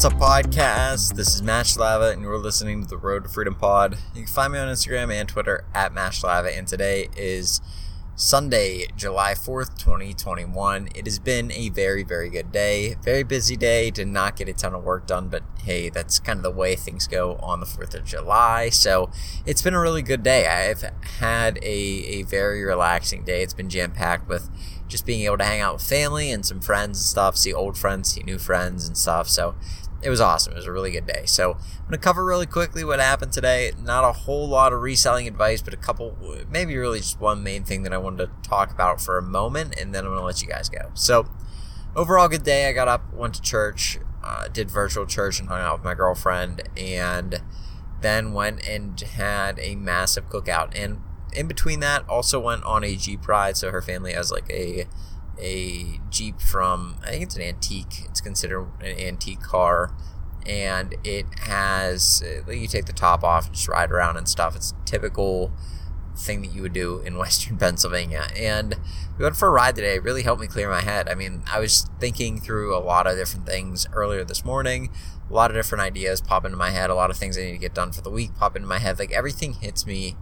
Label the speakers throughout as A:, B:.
A: What's up, podcast? This is Mash Lava, and you're listening to the Road to Freedom Pod. You can find me on Instagram and Twitter at Mash Lava, and today is Sunday, July 4th, 2021. It has been a very, very good day. Very busy day. Did not get a ton of work done, but hey, that's kind of the way things go on the 4th of July. So it's been a really good day. I've had a, a very relaxing day. It's been jam packed with just being able to hang out with family and some friends and stuff, see old friends, see new friends and stuff. So it was awesome. It was a really good day. So I'm going to cover really quickly what happened today. Not a whole lot of reselling advice, but a couple, maybe really just one main thing that I wanted to talk about for a moment, and then I'm going to let you guys go. So overall, good day. I got up, went to church, uh, did virtual church, and hung out with my girlfriend, and then went and had a massive cookout. And in between that, also went on a Jeep ride. So her family has like a a Jeep from I think it's an antique. It's considered an antique car, and it has uh, you take the top off and just ride around and stuff. It's typical thing that you would do in Western Pennsylvania. And we went for a ride today. It really helped me clear my head. I mean, I was thinking through a lot of different things earlier this morning. A lot of different ideas pop into my head. A lot of things I need to get done for the week pop into my head. Like everything hits me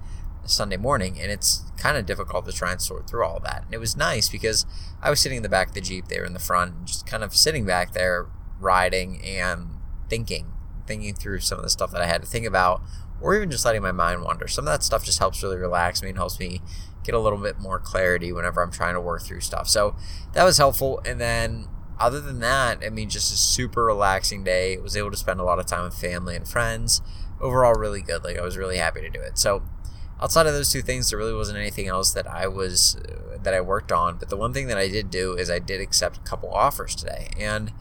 A: Sunday morning, and it's kind of difficult to try and sort through all that. And it was nice because I was sitting in the back of the Jeep, they were in the front, just kind of sitting back there, riding and thinking, thinking through some of the stuff that I had to think about, or even just letting my mind wander. Some of that stuff just helps really relax me and helps me get a little bit more clarity whenever I'm trying to work through stuff. So that was helpful. And then other than that, I mean, just a super relaxing day. Was able to spend a lot of time with family and friends. Overall, really good. Like I was really happy to do it. So outside of those two things, there really wasn't anything else that I was that I worked on. But the one thing that I did do is I did accept a couple offers today, and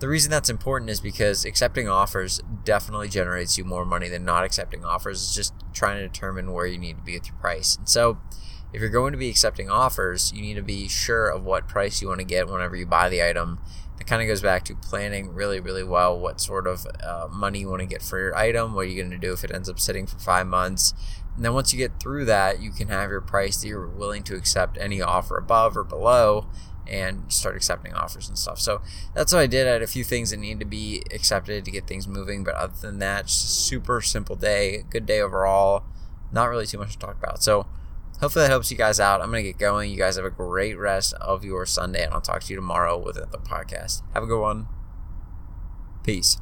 A: the reason that's important is because accepting offers definitely generates you more money than not accepting offers. It's just trying to determine where you need to be with your price. And so, if you're going to be accepting offers, you need to be sure of what price you want to get whenever you buy the item. It kind of goes back to planning really, really well what sort of uh, money you want to get for your item. What are you going to do if it ends up sitting for five months? And then once you get through that, you can have your price that you're willing to accept any offer above or below and start accepting offers and stuff. So that's what I did. I had a few things that needed to be accepted to get things moving, but other than that, super simple day, good day overall. Not really too much to talk about. So hopefully that helps you guys out. I'm gonna get going. You guys have a great rest of your Sunday, and I'll talk to you tomorrow with another podcast. Have a good one. Peace.